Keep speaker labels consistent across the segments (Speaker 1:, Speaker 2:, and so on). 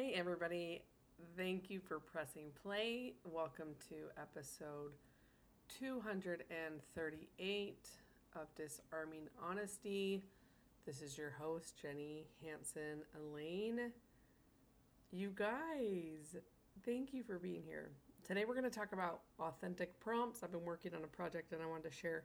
Speaker 1: Hey, everybody. Thank you for pressing play. Welcome to episode 238 of Disarming Honesty. This is your host, Jenny Hansen Lane. You guys, thank you for being here. Today, we're going to talk about authentic prompts. I've been working on a project and I wanted to share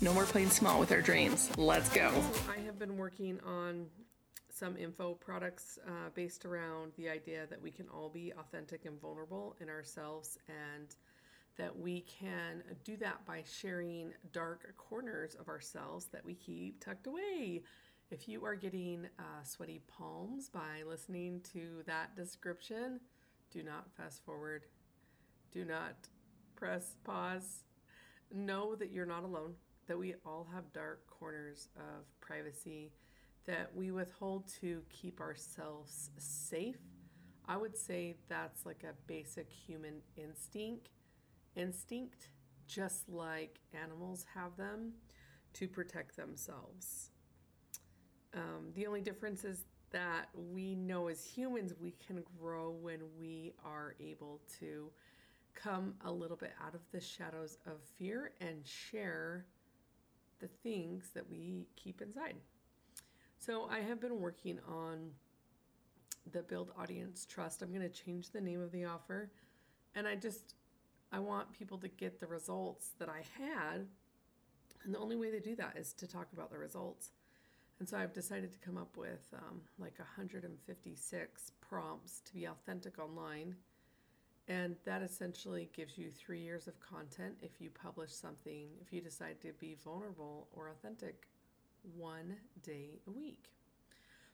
Speaker 2: No more playing small with our dreams. Let's go.
Speaker 1: I have been working on some info products uh, based around the idea that we can all be authentic and vulnerable in ourselves and that we can do that by sharing dark corners of ourselves that we keep tucked away. If you are getting uh, sweaty palms by listening to that description, do not fast forward. Do not press pause. Know that you're not alone that we all have dark corners of privacy that we withhold to keep ourselves safe. I would say that's like a basic human instinct. Instinct, just like animals have them to protect themselves. Um, the only difference is that we know as humans we can grow when we are able to come a little bit out of the shadows of fear and share the things that we keep inside. So I have been working on the Build Audience Trust. I'm going to change the name of the offer. And I just, I want people to get the results that I had. And the only way to do that is to talk about the results. And so I've decided to come up with um, like 156 prompts to be authentic online and that essentially gives you three years of content if you publish something, if you decide to be vulnerable or authentic one day a week.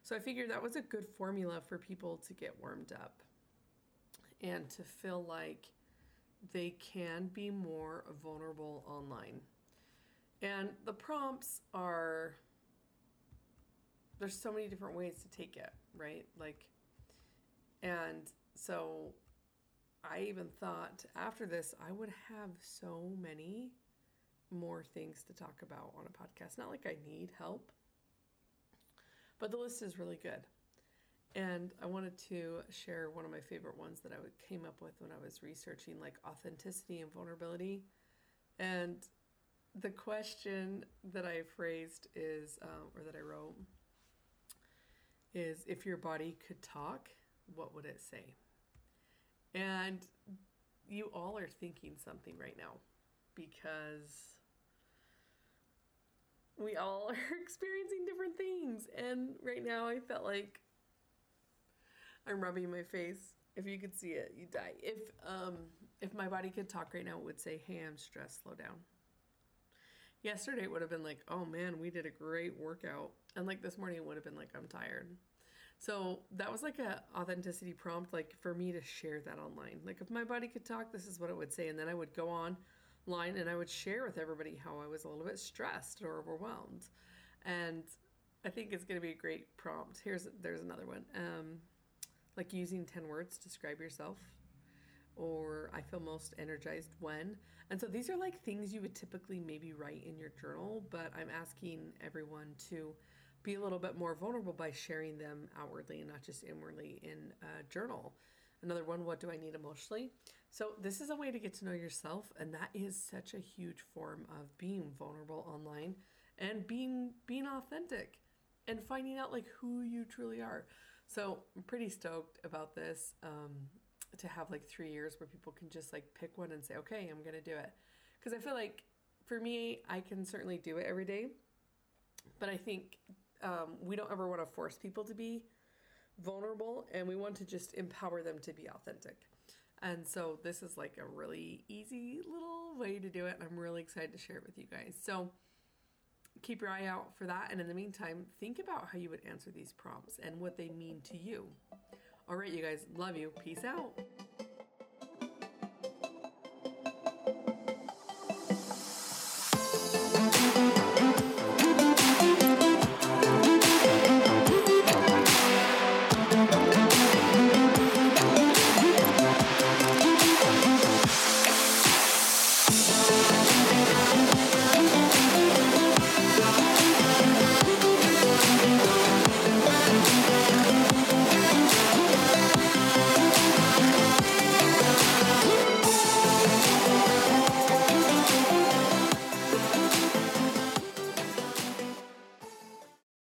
Speaker 1: So I figured that was a good formula for people to get warmed up and to feel like they can be more vulnerable online. And the prompts are, there's so many different ways to take it, right? Like, and so I even thought after this, I would have so many more things to talk about on a podcast. Not like I need help, but the list is really good. And I wanted to share one of my favorite ones that I came up with when I was researching like authenticity and vulnerability. And the question that I phrased is, um, or that I wrote, is if your body could talk, what would it say? And you all are thinking something right now because we all are experiencing different things. And right now, I felt like I'm rubbing my face. If you could see it, you'd die. If um if my body could talk right now, it would say, "Hey, I'm stressed. Slow down." Yesterday it would have been like, "Oh man, we did a great workout," and like this morning it would have been like, "I'm tired." So that was like a authenticity prompt, like for me to share that online. Like if my body could talk, this is what it would say, and then I would go online and I would share with everybody how I was a little bit stressed or overwhelmed, and I think it's going to be a great prompt. Here's there's another one, um, like using ten words to describe yourself, or I feel most energized when. And so these are like things you would typically maybe write in your journal, but I'm asking everyone to be a little bit more vulnerable by sharing them outwardly and not just inwardly in a journal. Another one, what do I need emotionally? So, this is a way to get to know yourself, and that is such a huge form of being vulnerable online and being being authentic and finding out like who you truly are. So, I'm pretty stoked about this um, to have like three years where people can just like pick one and say, okay, I'm gonna do it. Because I feel like for me, I can certainly do it every day, but I think um, we don't ever want to force people to be vulnerable and we want to just empower them to be authentic. And so this is like a really easy little way to do it. And I'm really excited to share it with you guys. So keep your eye out for that. And in the meantime, think about how you would answer these prompts and what they mean to you. All right, you guys, love you. Peace out.